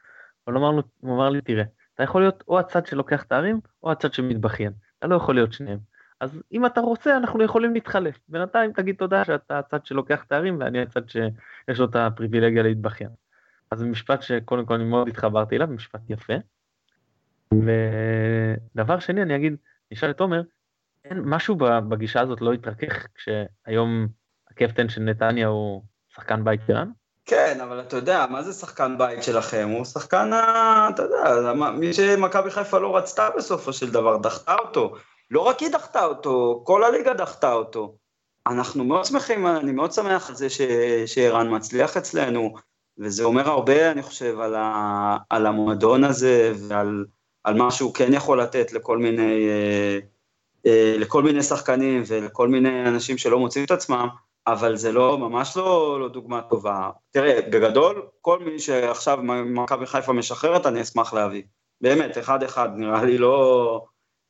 אבל אמר, לו, הוא אמר לי, תראה, אתה יכול להיות או הצד שלוקח תארים, או הצד שמתבכיין, אתה לא יכול להיות שניהם. אז אם אתה רוצה, אנחנו יכולים להתחלף. בינתיים תגיד תודה שאתה הצד שלוקח תארים ואני הצד שיש לו את הפריבילגיה להתבכיין. אז משפט שקודם כל אני מאוד התחברתי אליו, משפט יפה. ודבר שני, אני אגיד, נשאל את תומר, אין משהו בגישה הזאת לא התרכך כשהיום הקפטן של נתניה הוא שחקן בית שלנו? כן, אבל אתה יודע, מה זה שחקן בית שלכם? הוא שחקן, אתה יודע, מי שמכבי חיפה לא רצתה בסופו של דבר, דחתה אותו. לא רק היא דחתה אותו, כל הליגה דחתה אותו. אנחנו מאוד שמחים, אני מאוד שמח על זה שערן מצליח אצלנו, וזה אומר הרבה, אני חושב, על, ה, על המועדון הזה ועל על מה שהוא כן יכול לתת לכל מיני, אה, אה, לכל מיני שחקנים ולכל מיני אנשים שלא מוצאים את עצמם, אבל זה לא, ממש לא, לא דוגמה טובה. תראה, בגדול, כל מי שעכשיו מכבי חיפה משחררת, אני אשמח להביא. באמת, אחד-אחד, נראה לי לא...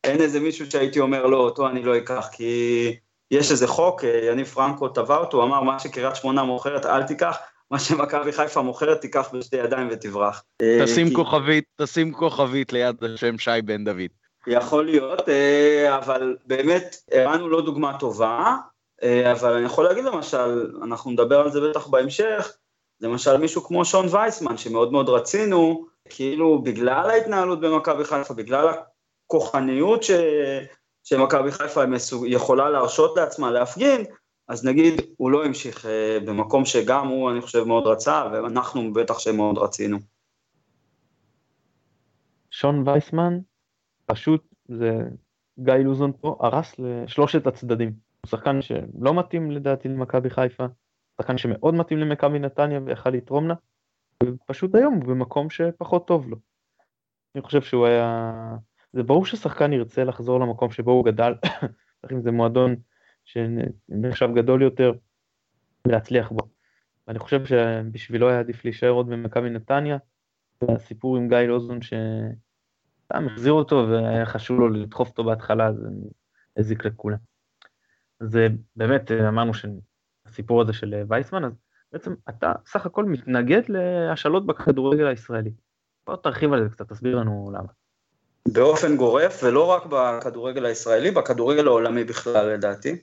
אין איזה מישהו שהייתי אומר לא, אותו אני לא אקח, כי יש איזה חוק, אה, יניב פרנקו טבע אותו, הוא אמר, מה שקריית שמונה מוכרת אל תיקח, מה שמכבי חיפה מוכרת תיקח בשתי ידיים ותברח. אה, תשים כי... כוכבית, תשים כוכבית ליד השם שי בן דוד. יכול להיות, אה, אבל באמת, הוא לא דוגמה טובה, אבל אני יכול להגיד למשל, אנחנו נדבר על זה בטח בהמשך, למשל מישהו כמו שון וייסמן, שמאוד מאוד רצינו, כאילו בגלל ההתנהלות במכבי חיפה, בגלל הכוחניות ש... שמכבי חיפה יכולה להרשות לעצמה להפגין, אז נגיד הוא לא המשיך אה, במקום שגם הוא, אני חושב, מאוד רצה, ואנחנו בטח שמאוד רצינו. שון וייסמן, פשוט זה גיא לוזון פה, הרס לשלושת הצדדים. הוא שחקן שלא מתאים לדעתי למכבי חיפה, שחקן שמאוד מתאים למכבי נתניה ויכל לתרום לה, ופשוט היום הוא במקום שפחות טוב לו. אני חושב שהוא היה זה ברור ששחקן ירצה לחזור למקום שבו הוא גדל, אם זה מועדון שנחשב גדול יותר, ולהצליח בו. ואני חושב שבשבילו היה עדיף להישאר עוד במכבי נתניה, והסיפור עם גיא לוזון שסתם החזיר אותו והיה חשוב לו לדחוף אותו בהתחלה, זה הזיק לכולם. אז באמת אמרנו שהסיפור הזה של וייסמן, אז בעצם אתה סך הכל מתנגד להשאלות בכדורגל הישראלי. בוא תרחיב על זה קצת, תסביר לנו למה. באופן גורף, ולא רק בכדורגל הישראלי, בכדורגל העולמי בכלל לדעתי.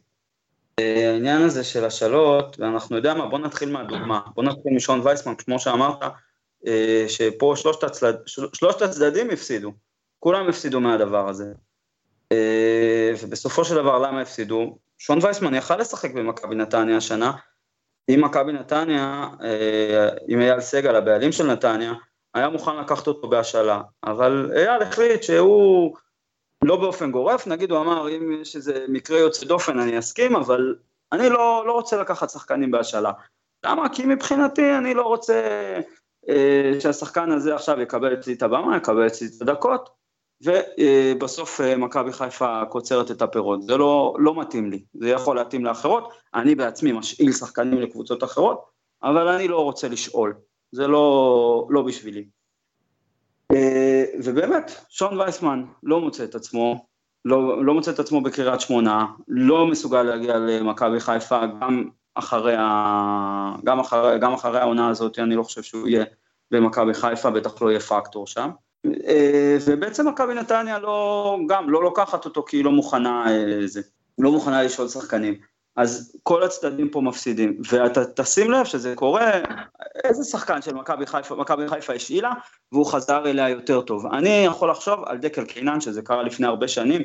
העניין הזה של השאלות, ואנחנו יודעים מה, בוא נתחיל מהדוגמה, בוא נתחיל משון וייסמן, כמו שאמרת, אה, שפה שלושת, הצלד, שלושת הצדדים הפסידו, כולם הפסידו מהדבר הזה. אה, ובסופו של דבר למה הפסידו? שון וייסמן יכל לשחק במכבי נתניה השנה, אם מכבי נתניה, אה, עם אייל סגל, הבעלים של נתניה, היה מוכן לקחת אותו בהשאלה, אבל אייל החליט שהוא לא באופן גורף, נגיד הוא אמר אם יש איזה מקרה יוצא דופן אני אסכים, אבל אני לא, לא רוצה לקחת שחקנים בהשאלה. למה? כי מבחינתי אני לא רוצה אה, שהשחקן הזה עכשיו יקבל אצלי את הבמה, יקבל אצלי את הדקות, ובסוף אה, מכבי חיפה קוצרת את הפירות. זה לא, לא מתאים לי, זה יכול להתאים לאחרות, אני בעצמי משאיל שחקנים לקבוצות אחרות, אבל אני לא רוצה לשאול. זה לא, לא בשבילי. אה, ובאמת, שון וייסמן לא מוצא את עצמו, לא, לא מוצא את עצמו בקריית שמונה, לא מסוגל להגיע למכבי חיפה, גם אחרי, ה, גם, אחרי, גם אחרי העונה הזאת, אני לא חושב שהוא יהיה במכבי חיפה, בטח לא יהיה פקטור שם. ובעצם מכבי נתניה לא, גם לא לוקחת אותו כי היא לא מוכנה, זה, לא מוכנה לשאול שחקנים. אז כל הצדדים פה מפסידים, ואתה תשים לב שזה קורה, איזה שחקן של מכבי חיפה, מכבי חיפה השאילה, והוא חזר אליה יותר טוב. אני יכול לחשוב על דקל קינן, שזה קרה לפני הרבה שנים,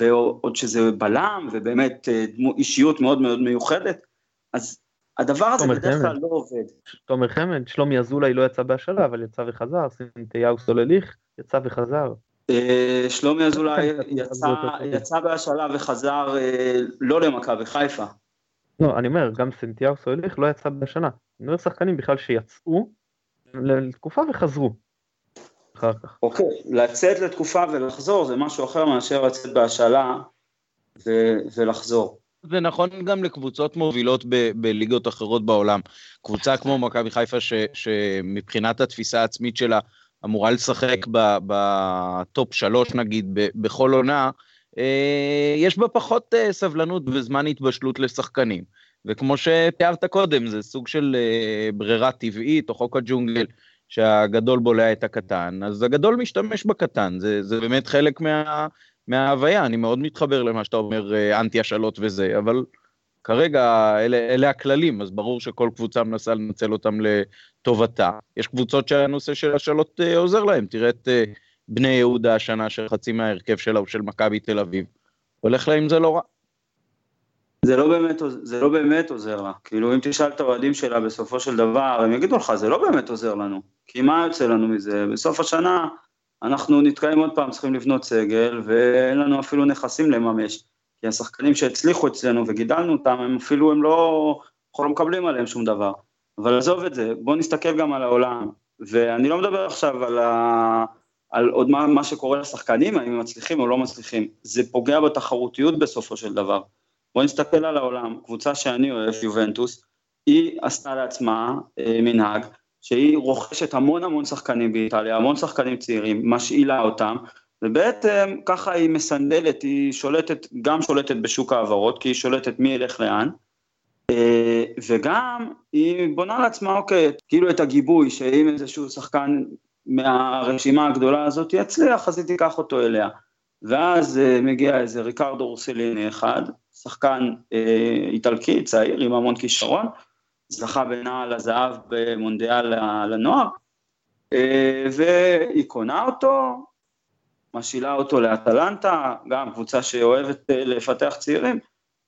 ועוד שזה בלם, ובאמת אה, אישיות מאוד מאוד מיוחדת, אז הדבר הזה בדרך כלל לא עובד. תומר חמד, שלומי אזולאי לא יצא בהשאלה, אבל יצא וחזר, סינטיהו סולליך יצא וחזר. אה, שלומי אזולאי יצא בהשאלה וחזר אה, לא למכבי חיפה. לא, אני אומר, גם סנטיאר סוליך לא יצא בהשנה. אני אומר שחקנים בכלל שיצאו לתקופה וחזרו. אחר כך. אוקיי, לצאת לתקופה ולחזור זה משהו אחר מאשר לצאת בהשאלה ולחזור. זה נכון גם לקבוצות מובילות ב- בליגות אחרות בעולם. קבוצה כמו מכבי חיפה, ש- שמבחינת התפיסה העצמית שלה אמורה לשחק בטופ שלוש נגיד בכל עונה, אה, יש בה פחות אה, סבלנות וזמן התבשלות לשחקנים. וכמו שתיארת קודם, זה סוג של אה, ברירה טבעית או חוק הג'ונגל, שהגדול בולע את הקטן, אז הגדול משתמש בקטן, זה, זה באמת חלק מה, מההוויה, אני מאוד מתחבר למה שאתה אומר, אנטי השאלות וזה, אבל כרגע אלה, אלה הכללים, אז ברור שכל קבוצה מנסה לנצל אותם לטובתה. יש קבוצות שהנושא של השאלות אה, עוזר להם, תראה את אה, בני יהודה השנה, שחצי מההרכב שלה הוא של מכבי תל אביב. הולך לה עם זה לא רע. זה לא, באמת, זה לא באמת עוזר לה, כאילו אם תשאל את האוהדים שלה בסופו של דבר, הם יגידו לך, זה לא באמת עוזר לנו, כי מה יוצא לנו מזה? בסוף השנה אנחנו נתקעים עוד פעם, צריכים לבנות סגל, ואין לנו אפילו נכסים לממש. כי השחקנים שהצליחו אצלנו וגידלנו אותם, הם אפילו הם לא, אנחנו לא מקבלים עליהם שום דבר. אבל עזוב את זה, בוא נסתכל גם על העולם. ואני לא מדבר עכשיו על, ה... על עוד מה, מה שקורה לשחקנים, האם הם מצליחים או לא מצליחים. זה פוגע בתחרותיות בסופו של דבר. בוא נסתכל על העולם, קבוצה שאני אוהב, יובנטוס, היא עשתה לעצמה אה, מנהג, שהיא רוכשת המון המון שחקנים באיטליה, המון שחקנים צעירים, משאילה אותם, ובעצם ככה היא מסנדלת, היא שולטת, גם שולטת בשוק ההעברות, כי היא שולטת מי ילך לאן, אה, וגם היא בונה לעצמה, אוקיי, כאילו את הגיבוי, שאם איזשהו שחקן מהרשימה הגדולה הזאת יצליח, אז היא תיקח אותו אליה. ואז אה, מגיע איזה ריקרדו רוסליני אחד, שחקן אה, איטלקי, צעיר, עם המון כישרון, זכה בנעל הזהב במונדיאל לנוער, והיא קונה אותו, משאילה אותו לאטלנטה, גם קבוצה שאוהבת אה, לפתח צעירים,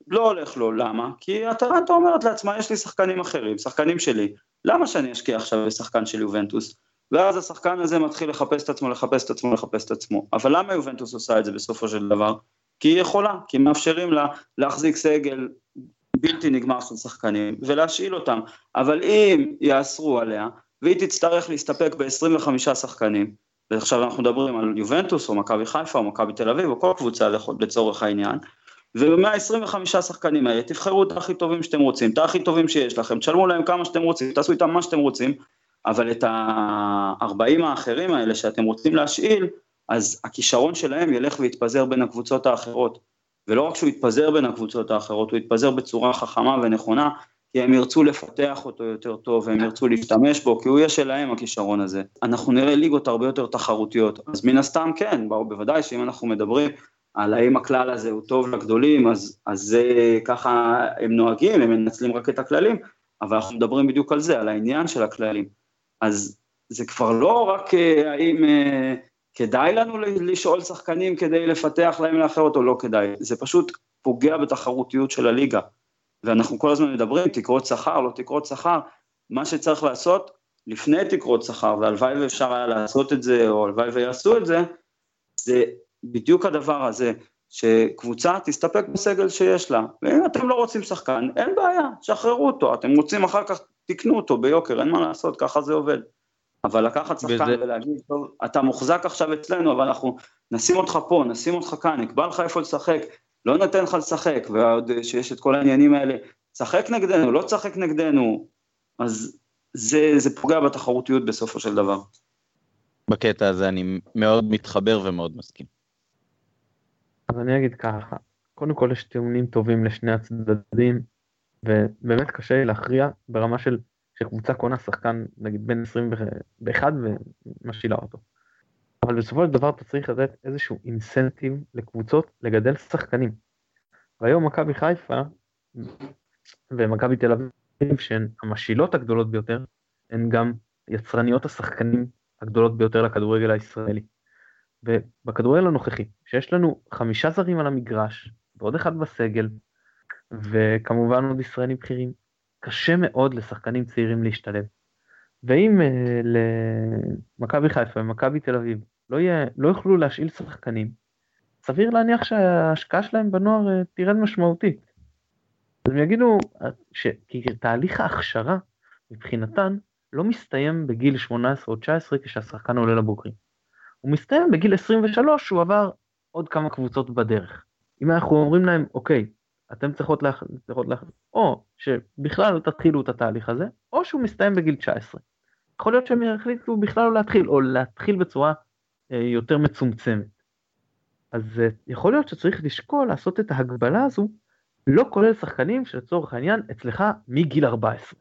לא הולך לו, למה? כי אטלנטה אומרת לעצמה, יש לי שחקנים אחרים, שחקנים שלי, למה שאני אשקיע עכשיו בשחקן של יובנטוס? ואז השחקן הזה מתחיל לחפש את עצמו, לחפש את עצמו, לחפש את עצמו. אבל למה יובנטוס עושה את זה בסופו של דבר? כי היא יכולה, כי מאפשרים לה להחזיק סגל בלתי נגמר של שחקנים ולהשאיל אותם. אבל אם יאסרו עליה, והיא תצטרך להסתפק ב-25 שחקנים, ועכשיו אנחנו מדברים על יובנטוס או מכבי חיפה או מכבי תל אביב או כל קבוצה לצורך העניין, ומה-25 שחקנים האלה תבחרו את הכי טובים שאתם רוצים, את הכי טובים שיש לכם, תשלמו להם כמה שאתם רוצים, תעשו איתם מה שאתם רוצים, אבל את ה-40 האחרים האלה שאתם רוצים להשאיל, אז הכישרון שלהם ילך ויתפזר בין הקבוצות האחרות. ולא רק שהוא יתפזר בין הקבוצות האחרות, הוא יתפזר בצורה חכמה ונכונה, כי הם ירצו לפתח אותו יותר טוב, והם ירצו להשתמש בו, כי הוא יהיה שלהם הכישרון הזה. אנחנו נראה ליגות הרבה יותר תחרותיות, אז מן הסתם כן, בוודאי שאם אנחנו מדברים על האם הכלל הזה הוא טוב לגדולים, אז, אז זה ככה הם נוהגים, הם מנצלים רק את הכללים, אבל אנחנו מדברים בדיוק על זה, על העניין של הכללים. אז זה כבר לא רק אה, האם אה, כדאי לנו לשאול שחקנים כדי לפתח להם לאחרות או לא כדאי, זה פשוט פוגע בתחרותיות של הליגה. ואנחנו כל הזמן מדברים, תקרות שכר, לא תקרות שכר, מה שצריך לעשות לפני תקרות שכר, והלוואי ואפשר היה לעשות את זה, או הלוואי ויעשו את זה, זה בדיוק הדבר הזה, שקבוצה תסתפק בסגל שיש לה, ואם אתם לא רוצים שחקן, אין בעיה, שחררו אותו, אתם רוצים אחר כך, תקנו אותו ביוקר, אין מה לעשות, ככה זה עובד. אבל לקחת שחקן וזה... ולהגיד, טוב, אתה מוחזק עכשיו אצלנו, אבל אנחנו נשים אותך פה, נשים אותך כאן, נקבע לך איפה לשחק, לא נותן לך לשחק, ועוד שיש את כל העניינים האלה, צחק נגדנו, לא צחק נגדנו, אז זה, זה פוגע בתחרותיות בסופו של דבר. בקטע הזה אני מאוד מתחבר ומאוד מסכים. אז אני אגיד ככה, קודם כל יש טיעונים טובים לשני הצדדים, ובאמת קשה לי להכריע ברמה של שקבוצה קונה שחקן נגיד בין 21 ומשאילה אותו. אבל בסופו של דבר אתה צריך לתת איזשהו אינסנטיב לקבוצות לגדל שחקנים. והיום מכבי חיפה ומכבי תל אביב שהן המשאילות הגדולות ביותר, הן גם יצרניות השחקנים הגדולות ביותר לכדורגל הישראלי. ובכדורגל הנוכחי, שיש לנו חמישה זרים על המגרש, ועוד אחד בסגל, וכמובן עוד ישראלים בכירים, קשה מאוד לשחקנים צעירים להשתלב. ואם uh, למכבי חיפה ומכבי תל אביב לא, יהיה, לא יוכלו להשאיל שחקנים, סביר להניח שההשקעה שלהם בנוער uh, תרד משמעותית. אז הם יגידו שתהליך ההכשרה מבחינתן לא מסתיים בגיל 18 או 19 כשהשחקן עולה לבוגרים. הוא מסתיים בגיל 23 שהוא עבר עוד כמה קבוצות בדרך. אם אנחנו אומרים להם, אוקיי, אתם צריכות להחליט, צריכות או שבכלל לא תתחילו את התהליך הזה, או שהוא מסתיים בגיל 19. יכול להיות שהם יחליטו בכלל לא להתחיל, או להתחיל בצורה אה, יותר מצומצמת. אז אה, יכול להיות שצריך לשקול לעשות את ההגבלה הזו, לא כולל שחקנים שלצורך העניין אצלך מגיל 14.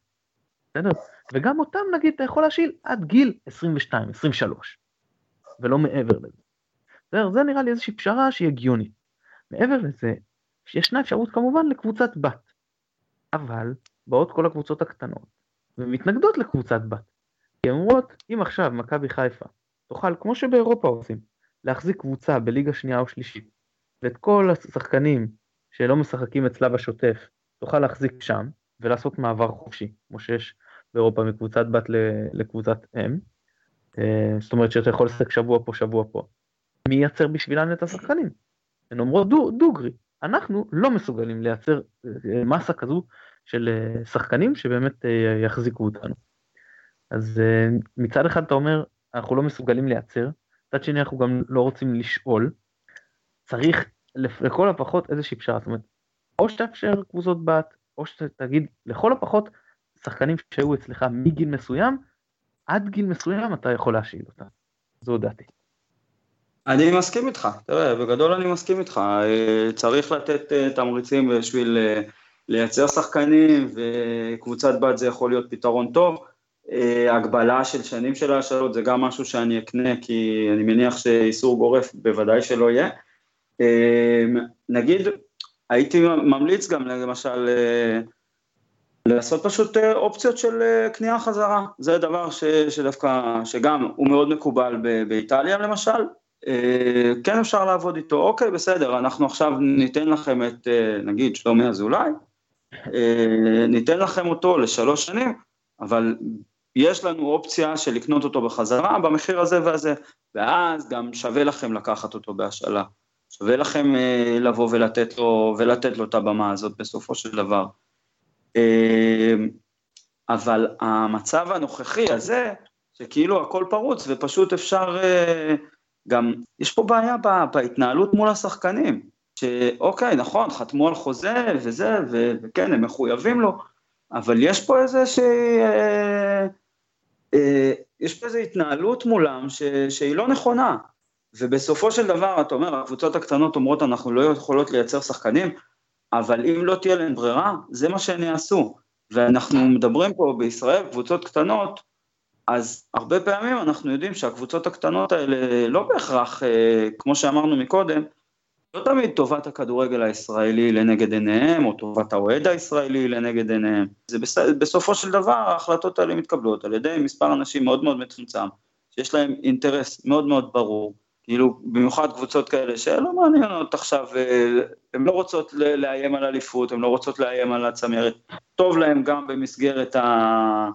בסדר? וגם אותם נגיד אתה יכול להשאיל עד גיל 22, 23, ולא מעבר לזה. בסדר? זה נראה לי איזושהי פשרה שהיא הגיונית. מעבר לזה, שישנה אפשרות כמובן לקבוצת בת. אבל באות כל הקבוצות הקטנות ומתנגדות לקבוצת בת. כי הן אומרות, אם עכשיו מכבי חיפה תוכל, כמו שבאירופה עושים, להחזיק קבוצה בליגה שנייה או שלישית, ואת כל השחקנים שלא משחקים אצלה בשוטף, תוכל להחזיק שם, ולעשות מעבר חופשי, כמו שיש באירופה מקבוצת בת לקבוצת אם, אה, זאת אומרת שאתה יכול לשחק שבוע פה, שבוע פה. מי ייצר בשבילן את השחקנים? הן אומרות דו, דוגרי, אנחנו לא מסוגלים לייצר אה, מסה כזו של אה, שחקנים שבאמת יחזיקו אותנו. אז מצד אחד אתה אומר, אנחנו לא מסוגלים לייצר, מצד שני אנחנו גם לא רוצים לשאול, צריך לכל הפחות איזושהי פשרה, זאת אומרת, או שתאפשר קבוצות בת, או שתגיד לכל הפחות שחקנים שהיו אצלך מגיל מסוים, עד גיל מסוים אתה יכול להשאיל אותם. זו דעתי. אני מסכים איתך, תראה, בגדול אני מסכים איתך, אה, צריך לתת אה, תמריצים בשביל אה, לייצר שחקנים, וקבוצת בת זה יכול להיות פתרון טוב. הגבלה של שנים של ההשאלות זה גם משהו שאני אקנה, כי אני מניח שאיסור גורף בוודאי שלא יהיה. נגיד, הייתי ממליץ גם למשל לעשות פשוט אה, אופציות של אה, קנייה חזרה, זה דבר ש, שדווקא, שגם הוא מאוד מקובל באיטליה למשל, אה, כן אפשר לעבוד איתו, אוקיי בסדר, אנחנו עכשיו ניתן לכם את נגיד שלומי אזולאי, ניתן לכם אותו לשלוש שנים, אבל יש לנו אופציה של לקנות אותו בחזרה במחיר הזה והזה, ואז גם שווה לכם לקחת אותו בהשאלה, שווה לכם לבוא ולתת לו, ולתת לו את הבמה הזאת בסופו של דבר. אמ, אבל המצב הנוכחי הזה, שכאילו הכל פרוץ ופשוט אפשר, אה, גם, יש פה בעיה בהתנהלות מול השחקנים, שאוקיי, נכון, חתמו על חוזה וזה, וכן, הם מחויבים לו, אבל יש פה איזה שהיא, אה, אה, יש פה איזו התנהלות מולם ש, שהיא לא נכונה, ובסופו של דבר, אתה אומר, הקבוצות הקטנות אומרות, אנחנו לא יכולות לייצר שחקנים, אבל אם לא תהיה להם ברירה, זה מה שהם יעשו. ואנחנו מדברים פה בישראל, קבוצות קטנות, אז הרבה פעמים אנחנו יודעים שהקבוצות הקטנות האלה לא בהכרח, אה, כמו שאמרנו מקודם, לא תמיד טובת הכדורגל הישראלי לנגד עיניהם, או טובת האוהד הישראלי לנגד עיניהם. זה בס... בסופו של דבר ההחלטות האלה מתקבלות על ידי מספר אנשים מאוד מאוד מצומצם, שיש להם אינטרס מאוד מאוד ברור, כאילו, במיוחד קבוצות כאלה שלא מעניינות עכשיו, אה, הן לא רוצות לאיים על אליפות, הן לא רוצות לאיים על הצמרת. טוב להן גם במסגרת ה...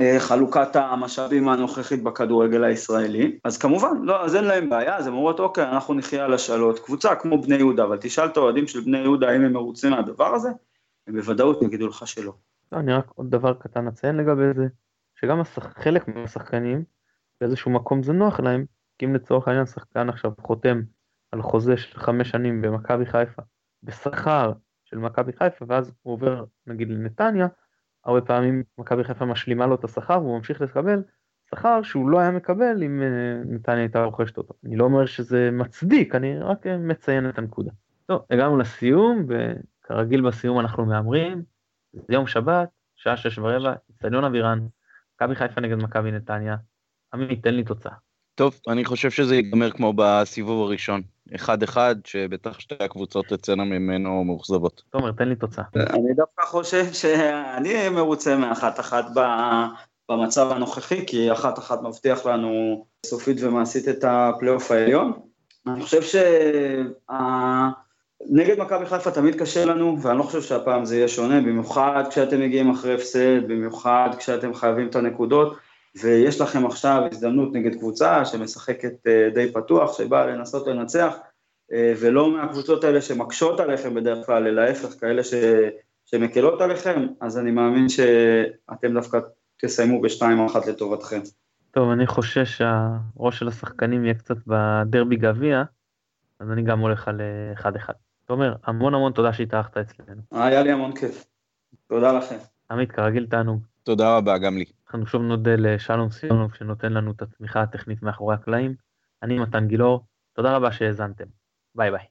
אה, חלוקת המשאבים הנוכחית בכדורגל הישראלי, אז כמובן, לא, אז אין להם בעיה, אז הן אומרות, אוקיי, אנחנו נחיה על השאלות. קבוצה כמו בני יהודה, אבל תשאל את האוהדים של בני יהודה האם הם מרוצים מהדבר הזה, הם בוודאות יגידו לך שלא. לא, אני רק עוד דבר קטן אציין לגבי זה, שגם חלק מהשחקנים, באיזשהו מקום זה נוח להם, כי אם לצורך העניין שחקן עכשיו חותם על חוזה של חמש שנים במכבי חיפה, בשכר של מכבי חיפה, ואז הוא עובר נגיד לנתניה, הרבה פעמים מכבי חיפה משלימה לו את השכר והוא ממשיך לקבל שכר שהוא לא היה מקבל אם אה, נתניה הייתה רוכשת אותו. אני לא אומר שזה מצדיק, אני רק אה, מציין את הנקודה. טוב, הגענו לסיום, וכרגיל בסיום אנחנו מהמרים, זה יום שבת, שעה שש ורבע, אצטדיון אבירן, מכבי חיפה נגד מכבי נתניה. עמית, תן לי תוצאה. טוב, אני חושב שזה ייגמר כמו בסיבוב הראשון. אחד אחד, שבטח שתי הקבוצות תצאנה ממנו מאוכזבות. תומר, תן לי תוצאה. אני דווקא חושב שאני מרוצה מאחת אחת במצב הנוכחי, כי אחת אחת מבטיח לנו סופית ומעשית את הפלייאוף העליון. אני חושב שנגד מכבי חיפה תמיד קשה לנו, ואני לא חושב שהפעם זה יהיה שונה, במיוחד כשאתם מגיעים אחרי הפסד, במיוחד כשאתם חייבים את הנקודות. ויש לכם עכשיו הזדמנות נגד קבוצה שמשחקת אה, די פתוח, שבאה לנסות לנצח, אה, ולא מהקבוצות האלה שמקשות עליכם בדרך כלל, אלא ההפך, כאלה ש... שמקלות עליכם, אז אני מאמין שאתם דווקא תסיימו בשתיים אחת לטובתכם. טוב, אני חושש שהראש של השחקנים יהיה קצת בדרבי גביע, אז אני גם הולך על אה, אחד אחד. תומר, המון המון תודה שהתארחת אצלנו. היה לי המון כיף. תודה לכם. עמית, כרגיל תענוג. תודה רבה, גם לי. אנחנו שוב נודה לשלום סיונוב שנותן לנו את התמיכה הטכנית מאחורי הקלעים. אני מתן גילאור, תודה רבה שהאזנתם. ביי ביי.